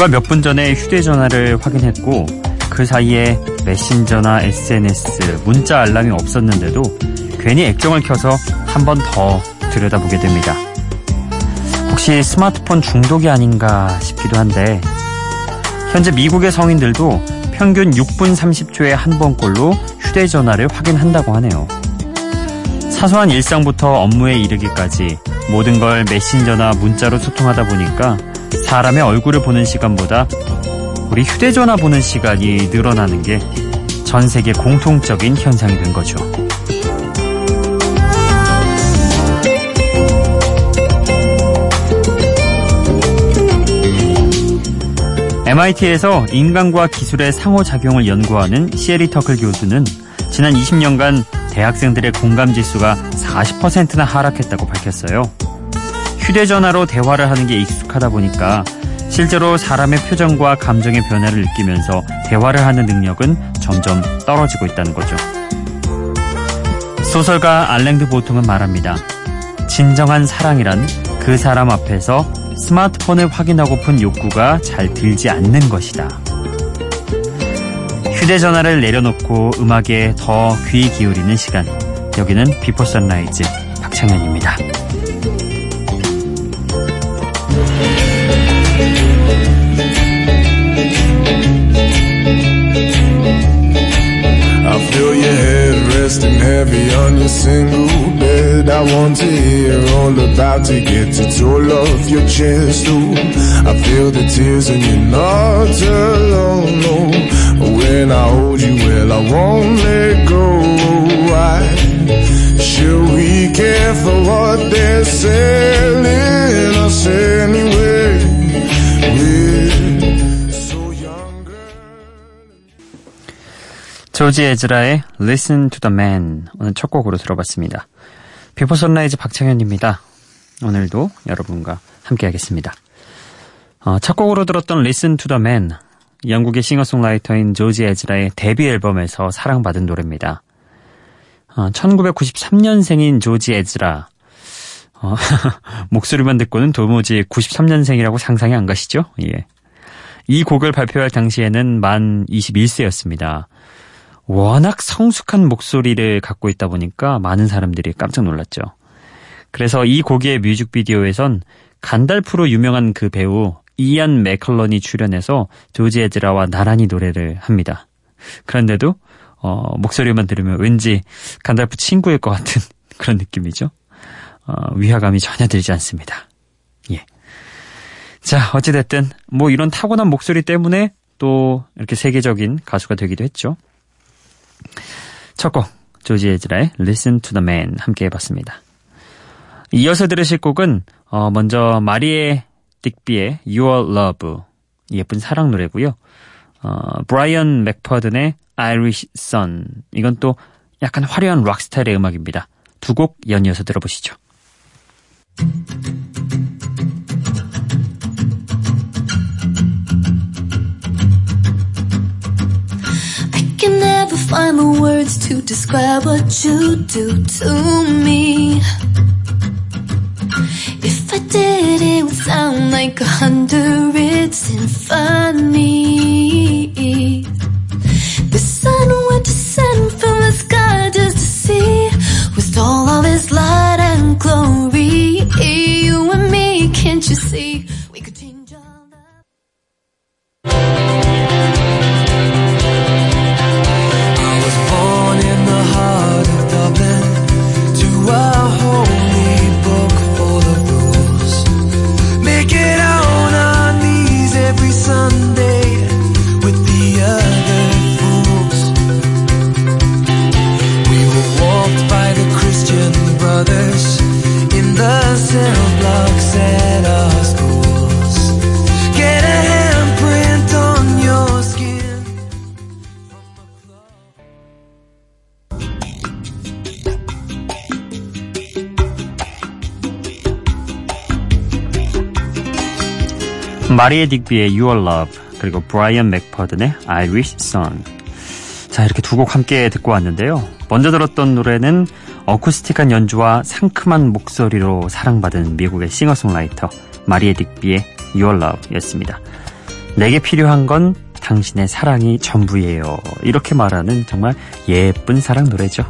불과 몇 분 전에 휴대전화를 확인했고 그 사이에 메신저나 SNS, 문자 알람이 없었는데도 괜히 액정을 켜서 한 번 더 들여다보게 됩니다. 혹시 스마트폰 중독이 아닌가 싶기도 한데 현재 미국의 성인들도 평균 6분 30초에 한 번꼴로 휴대전화를 확인한다고 하네요. 사소한 일상부터 업무에 이르기까지 모든 걸 메신저나 문자로 소통하다 보니까 사람의 얼굴을 보는 시간보다 우리 휴대전화 보는 시간이 늘어나는 게 전 세계 공통적인 현상이 된 거죠. MIT에서 인간과 기술의 상호작용을 연구하는 시에리 터클 교수는 지난 20년간 대학생들의 공감 지수가 40%나 하락했다고 밝혔어요. 휴대전화로 대화를 하는 게 익숙하다 보니까 실제로 사람의 표정과 감정의 변화를 느끼면서 대화를 하는 능력은 점점 떨어지고 있다는 거죠. 소설가 알랭드 보통은 말합니다. 진정한 사랑이란 그 사람 앞에서 스마트폰을 확인하고픈 욕구가 잘 들지 않는 것이다. 휴대전화를 내려놓고 음악에 더 귀 기울이는 시간. 여기는 비포 선라이즈 박창현입니다. Single bed. I want to hear all about to get it all off your chest. Ooh, I feel the tears and you're not alone. No, when I hold you, well, I won't let go. Why should we care for what they're selling us anyway? 조지 에즈라의 Listen to the Man 오늘 첫 곡으로 들어봤습니다. 비포 선라이즈 박창현입니다. 오늘도 여러분과 함께하겠습니다. 어, 첫 곡으로 들었던 Listen to the Man 영국의 싱어송라이터인 조지 에즈라의 데뷔 앨범에서 사랑받은 노래입니다. 어, 1993년생인 조지 에즈라 어, 목소리만 듣고는 도무지 93년생이라고 상상이 안 가시죠? 예. 이 곡을 발표할 당시에는 만 21세였습니다. 워낙 성숙한 목소리를 갖고 있다 보니까 많은 사람들이 깜짝 놀랐죠. 그래서 이 곡의 뮤직비디오에선 간달프로 유명한 그 배우 이안 맥컬런이 출연해서 조지 에즈라와 나란히 노래를 합니다. 그런데도 어, 목소리만 들으면 왠지 간달프 친구일 것 같은 그런 느낌이죠. 어, 위화감이 전혀 들지 않습니다. 예. 자, 어찌됐든 뭐 이런 타고난 목소리 때문에 또 이렇게 세계적인 가수가 되기도 했죠. 첫 곡, 조지 에즈라의 Listen to the Man 함께 해봤습니다. 이어서 들으실 곡은 어, 먼저 마리에 딕비의 Your Love 예쁜 사랑 노래고요. 어, 브라이언 맥퍼든의 Irish Sun 이건 또 약간 화려한 락 스타일의 음악입니다. 두 곡 연이어서 들어보시죠. Find the words to describe what you do to me. If I did, it would sound like a hundred symphonies. The sun to send from the sky just to see with all of this light and glory. 마리에 딕비의 Your Love 그리고 브라이언 맥퍼든의 Irish Sun 자 이렇게 두 곡 함께 듣고 왔는데요. 먼저 들었던 노래는 어쿠스틱한 연주와 상큼한 목소리로 사랑받은 미국의 싱어송라이터 마리에 딕비의 Your Love 였습니다. 내게 필요한 건 당신의 사랑이 전부예요. 이렇게 말하는 정말 예쁜 사랑 노래죠.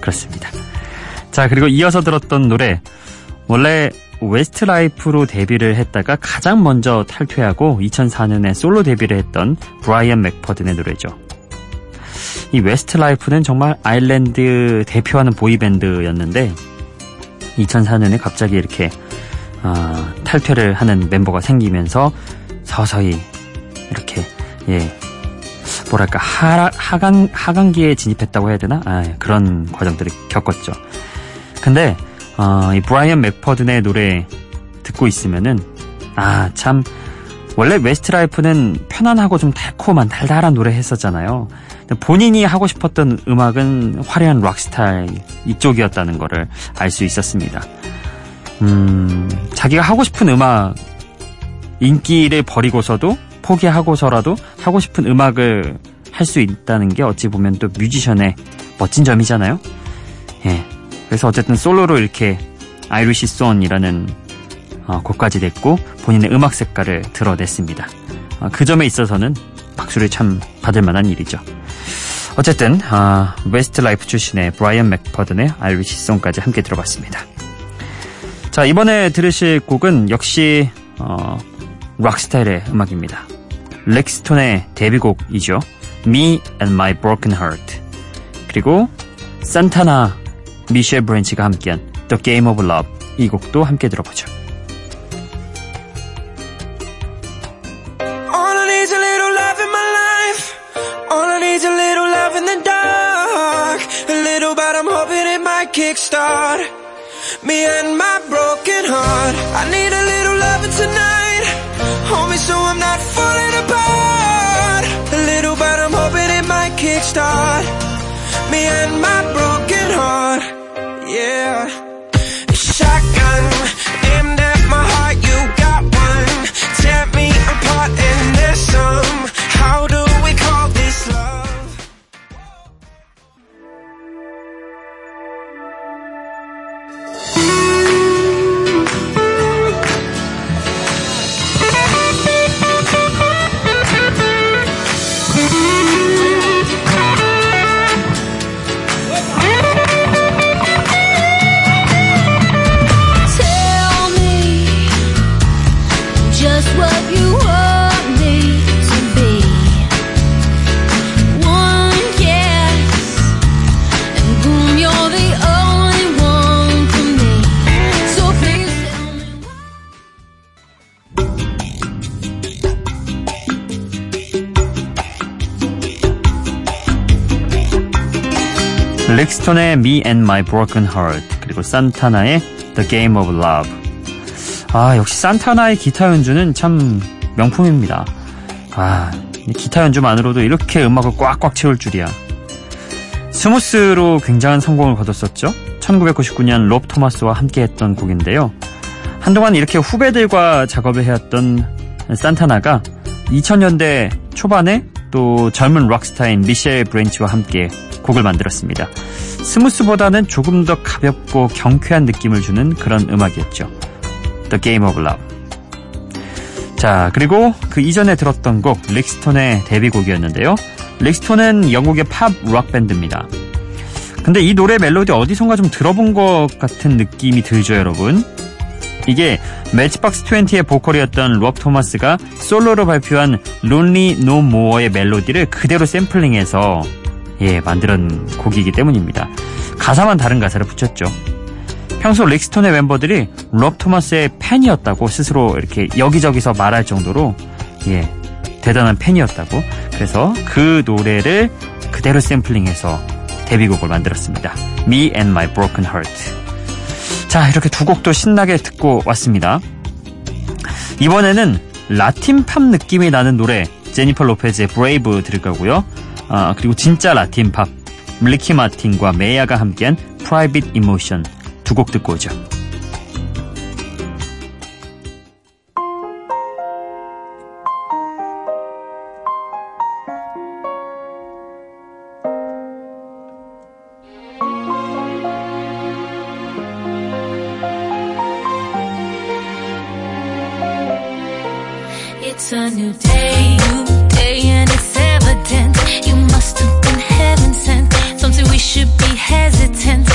그렇습니다. 자, 그리고 이어서 들었던 노래. 원래 웨스트라이프로 데뷔를 했다가 가장 먼저 탈퇴하고 2004년에 솔로 데뷔를 했던 브라이언 맥퍼든의 노래죠. 이 웨스트라이프는 정말 아일랜드 대표하는 보이밴드였는데 2004년에 갑자기 이렇게 어, 탈퇴를 하는 멤버가 생기면서 서서히 이렇게 예 뭐랄까 하, 하강 하강기에 진입했다고 해야 되나 아, 그런 과정들을 겪었죠. 근데 어, 이 브라이언 맥퍼든의 노래 듣고 있으면은 아 참 원래 웨스트라이프는 편안하고 좀 달콤한 달달한 노래 했었잖아요. 본인이 하고 싶었던 음악은 화려한 락 스타일 이쪽이었다는 것을 알수 있었습니다. 음, 자기가 하고 싶은 음악 인기를 버리고서도 포기하고서라도 하고 싶은 음악을 할 수 있다는 게 어찌 보면 또 뮤지션의 멋진 점이잖아요. 예. 그래서 어쨌든 솔로로 이렇게 Irish Son이라는 어, 곡까지 냈고 본인의 음악 색깔을 드러냈습니다. 어, 그 점에 있어서는 박수를 참 받을 만한 일이죠. 어쨌든 어, 웨스트 라이프 출신의 브라이언 맥퍼든의 Irish Son까지 함께 들어봤습니다. 자 이번에 들으실 곡은 역시 어, 락 스타일의 음악입니다. 렉스톤의 데뷔곡이죠. Me and My Broken Heart 그리고 산타나 미셸 브랜치가 함께한 The Game of Love 이 곡도 함께 들어보죠. kickstart me and my broken heart. I need a little loving tonight. Hold me so I'm not falling apart. A little, but I'm hoping it might kickstart me and my broken heart. Yeah. 렉스톤의 Me and My Broken Heart 그리고 산타나의 The Game of Love. 아 역시 산타나의 기타 연주는 참 명품입니다. 아 기타 연주만으로도 이렇게 음악을 꽉꽉 채울 줄이야. 스무스로 굉장한 성공을 거뒀었죠. 1999년 롭 토마스와 함께했던 곡인데요. 한동안 이렇게 후배들과 작업을 해왔던 산타나가 2000년대 초반에 또 젊은 락스타인 미셸 브랜치와 함께 곡을 만들었습니다. Smooth보다는 조금 더 가볍고 경쾌한 느낌을 주는 그런 음악이었죠. The Game of Love. 자, 그리고 그 이전에 들었던 곡 릭스톤의 데뷔곡이었는데요. 릭스톤은 영국의 팝 락 밴드입니다. 근데 이 노래 멜로디 어디선가 좀 들어본 것 같은 느낌이 들죠, 여러분? 이게 매치박스 20의 보컬이었던 롭 토마스가 솔로로 발표한 Lonely No More의 멜로디를 그대로 샘플링해서 예, 만든 곡이기 때문입니다. 가사만 다른 가사를 붙였죠. 평소 릭스톤의 멤버들이 롭 토마스의 팬이었다고 스스로 이렇게 여기저기서 말할 정도로 예, 대단한 팬이었다고. 그래서 그 노래를 그대로 샘플링해서 데뷔곡을 만들었습니다. Me and My Broken Heart. 자, 이렇게 두 곡도 신나게 듣고 왔습니다. 이번에는 라틴 팝 느낌이 나는 노래 제니퍼 로페즈의 Brave 들을 거고요. 아, 그리고 진짜 라틴 팝 리키 마틴과 메야가 함께한 Private Emotion 두곡 듣고 오죠. Should be hesitant,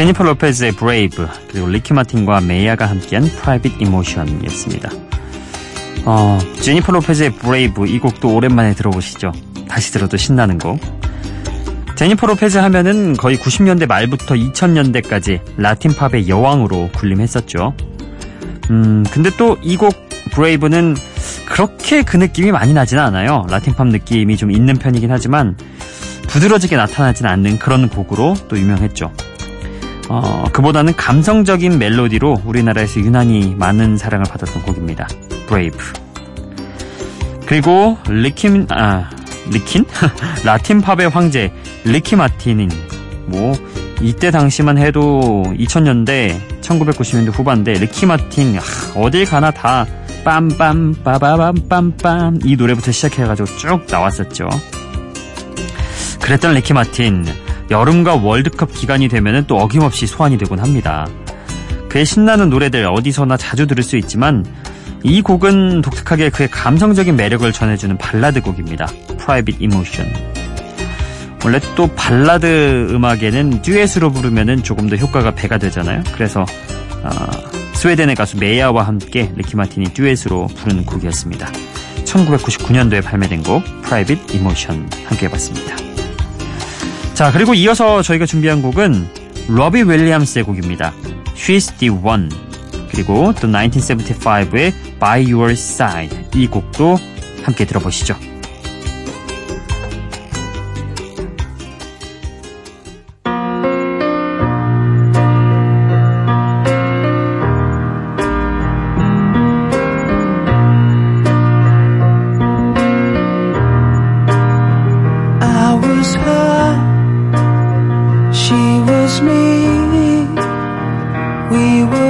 제니퍼 로페즈의 Brave 그리고 리키 마틴과 메이아가 함께한 Private Emotion이었습니다. 어, 제니퍼 로페즈의 Brave 이 곡도 오랜만에 들어보시죠. 다시 들어도 신나는 곡. 제니퍼 로페즈 하면은 거의 90년대 말부터 2000년대까지 라틴 팝의 여왕으로 군림했었죠. 음, 근데 또 이 곡 Brave는 그렇게 그 느낌이 많이 나지는 않아요. 라틴 팝 느낌이 좀 있는 편이긴 하지만 두드러지게 나타나진 않는 그런 곡으로 또 유명했죠. 어, 그보다는 감성적인 멜로디로 우리나라에서 유난히 많은 사랑을 받았던 곡입니다. Brave. 그리고 리킴 아 리킨 라틴 팝의 황제 리키 마틴인 뭐 이때 당시만 해도 2000년대 1990년대 후반대 리키 마틴 아, 어딜 가나 다 빰빰 빠바밤 빰빰 이 노래부터 시작해가지고 쭉 나왔었죠. 그랬던 리키 마틴 여름과 월드컵 기간이 되면은 또 어김없이 소환이 되곤 합니다. 그의 신나는 노래들 어디서나 자주 들을 수 있지만 이 곡은 독특하게 그의 감성적인 매력을 전해주는 발라드 곡입니다. Private Emotion. 원래 또 발라드 음악에는 듀엣으로 부르면은 조금 더 효과가 배가 되잖아요. 그래서 어, 스웨덴의 가수 메이아와 함께 리키 마틴이 듀엣으로 부르는 곡이었습니다. 1999년도에 발매된 곡 Private Emotion 함께 해봤습니다. 자, 그리고 이어서 저희가 준비한 곡은 러비 윌리엄스의 곡입니다. She's the One. 그리고 또 1975의 By Your Side. 이 곡도 함께 들어보시죠. We were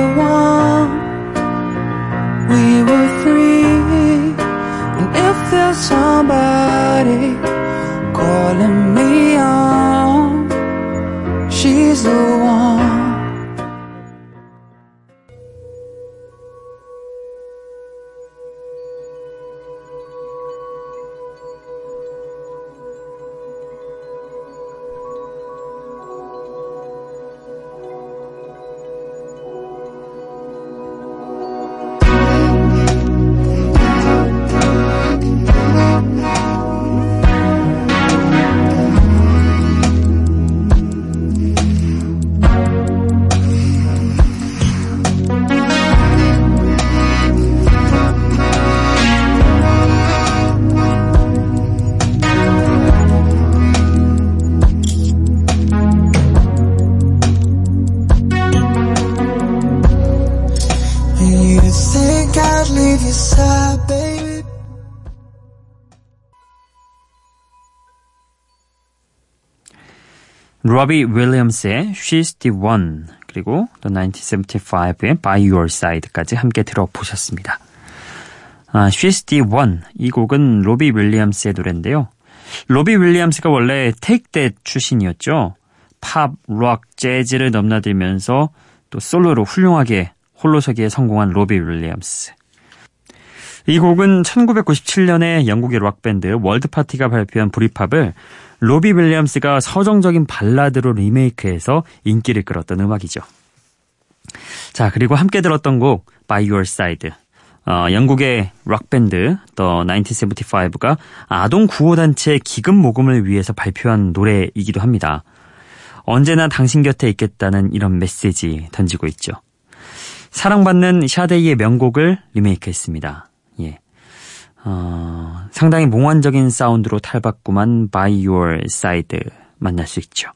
로비 윌리엄스의 She's the One 그리고 또 1975의 By Your Side까지 함께 들어보셨습니다. 아, She's the One 이 곡은 로비 윌리엄스의 노래인데요. 로비 윌리엄스가 원래 Take That 출신이었죠. 팝, 록, 재즈를 넘나들면서 또 솔로로 훌륭하게 홀로서기에 성공한 로비 윌리엄스. 이 곡은 1997년에 영국의 록밴드 월드파티가 발표한 브리팝을 로비 윌리엄스가 서정적인 발라드로 리메이크해서 인기를 끌었던 음악이죠. 자, 그리고 함께 들었던 곡 By Your Side. 어, 영국의 락밴드 더 1975가 아동 구호단체 기금 모금을 위해서 발표한 노래이기도 합니다. 언제나 당신 곁에 있겠다는 이런 메시지 던지고 있죠. 사랑받는 샤데이의 명곡을 리메이크했습니다. 예. 어, 상당히 몽환적인 사운드로 탈바꿈한 By Your Side 만날 수 있죠.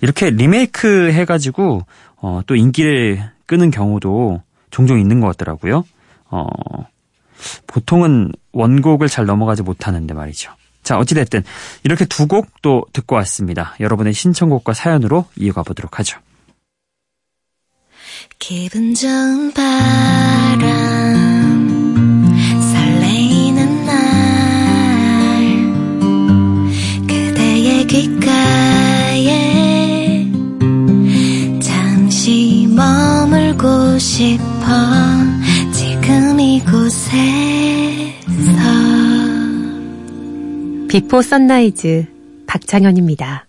이렇게 리메이크 해가지고 어, 또 인기를 끄는 경우도 종종 있는 것 같더라고요. 어, 보통은 원곡을 잘 넘어가지 못하는데 말이죠. 자, 어찌됐든 이렇게 두 곡 또 듣고 왔습니다. 여러분의 신청곡과 사연으로 이어가 보도록 하죠. 기분 좋은 바람 싶어 지금 이곳에서 비포 선라이즈 박창현입니다.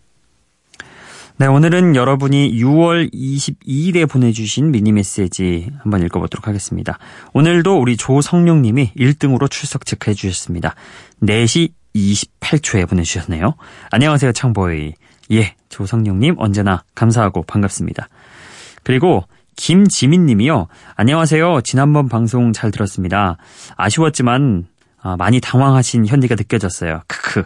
네, 오늘은 여러분이 6월 22일에 보내주신 미니 메시지 한번 읽어보도록 하겠습니다. 오늘도 우리 조성룡님이 1등으로 출석 체크해 주셨습니다. 4시 28초에 보내주셨네요. 안녕하세요, 창보이. 예, 조성룡님 언제나 감사하고 반갑습니다. 그리고 김지민 님이요. 안녕하세요. 지난번 방송 잘 들었습니다. 아쉬웠지만 아, 많이 당황하신 현디가 느껴졌어요. 크크.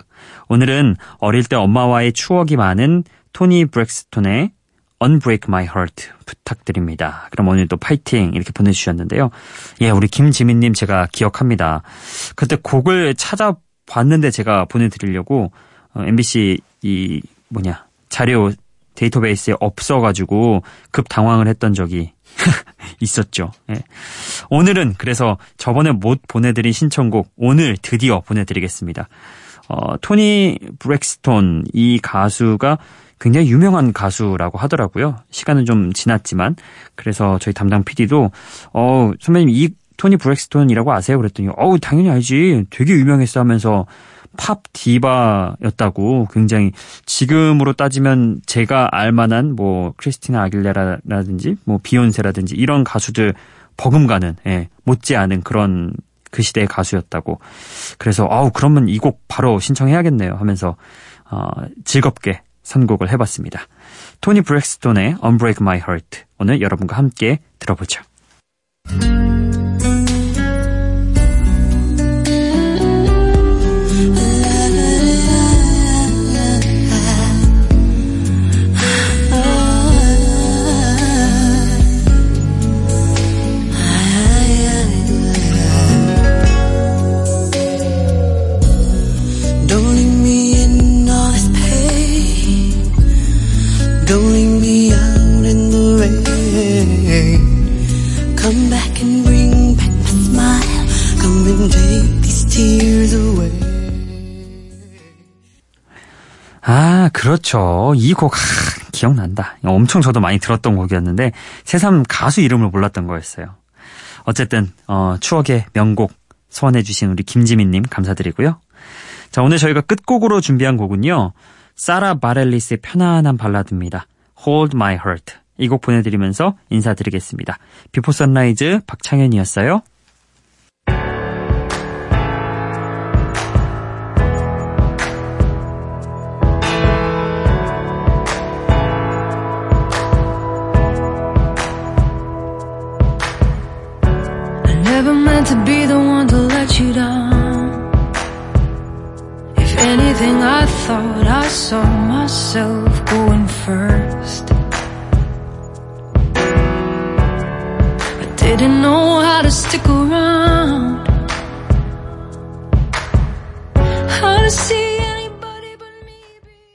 오늘은 어릴 때 엄마와의 추억이 많은 토니 브렉스톤의 Unbreak My Heart 부탁드립니다. 그럼 오늘도 파이팅 이렇게 보내주셨는데요. 예, 우리 김지민님 제가 기억합니다. 그때 곡을 찾아봤는데 제가 보내드리려고 어, MBC 이 뭐냐 자료 데이터베이스에 없어가지고 급 당황을 했던 적이 있었죠. 예. 오늘은 그래서 저번에 못 보내드린 신청곡 오늘 드디어 보내드리겠습니다. 어, 토니 브렉스톤 이 가수가 굉장히 유명한 가수라고 하더라고요. 시간은 좀 지났지만 그래서 저희 담당 PD도 어 선배님 이 토니 브렉스톤이라고 아세요? 그랬더니 어우 당연히 알지. 되게 유명했어 하면서 팝 디바였다고 굉장히 지금으로 따지면 제가 알만한 뭐 크리스티나 아길레라라든지 뭐 비욘세라든지 이런 가수들 버금가는 예, 못지않은 그런 그 시대의 가수였다고 그래서 아우 그러면 이 곡 바로 신청해야겠네요 하면서 어, 즐겁게 선곡을 해봤습니다. 토니 브렉스톤의 Unbreak My Heart 오늘 여러분과 함께 들어보죠. 아, 그렇죠. 이 곡, 하, 기억난다. 엄청 저도 많이 들었던 곡이었는데, 새삼 가수 이름을 몰랐던 거였어요. 어쨌든, 어, 추억의 명곡 소환해주신 우리 김지민님 감사드리고요. 자, 오늘 저희가 끝곡으로 준비한 곡은요, 사라 바렐리스의 편안한 발라드입니다. Hold My Heart. 이 곡 보내드리면서 인사드리겠습니다. 비포 선라이즈 박창현이었어요.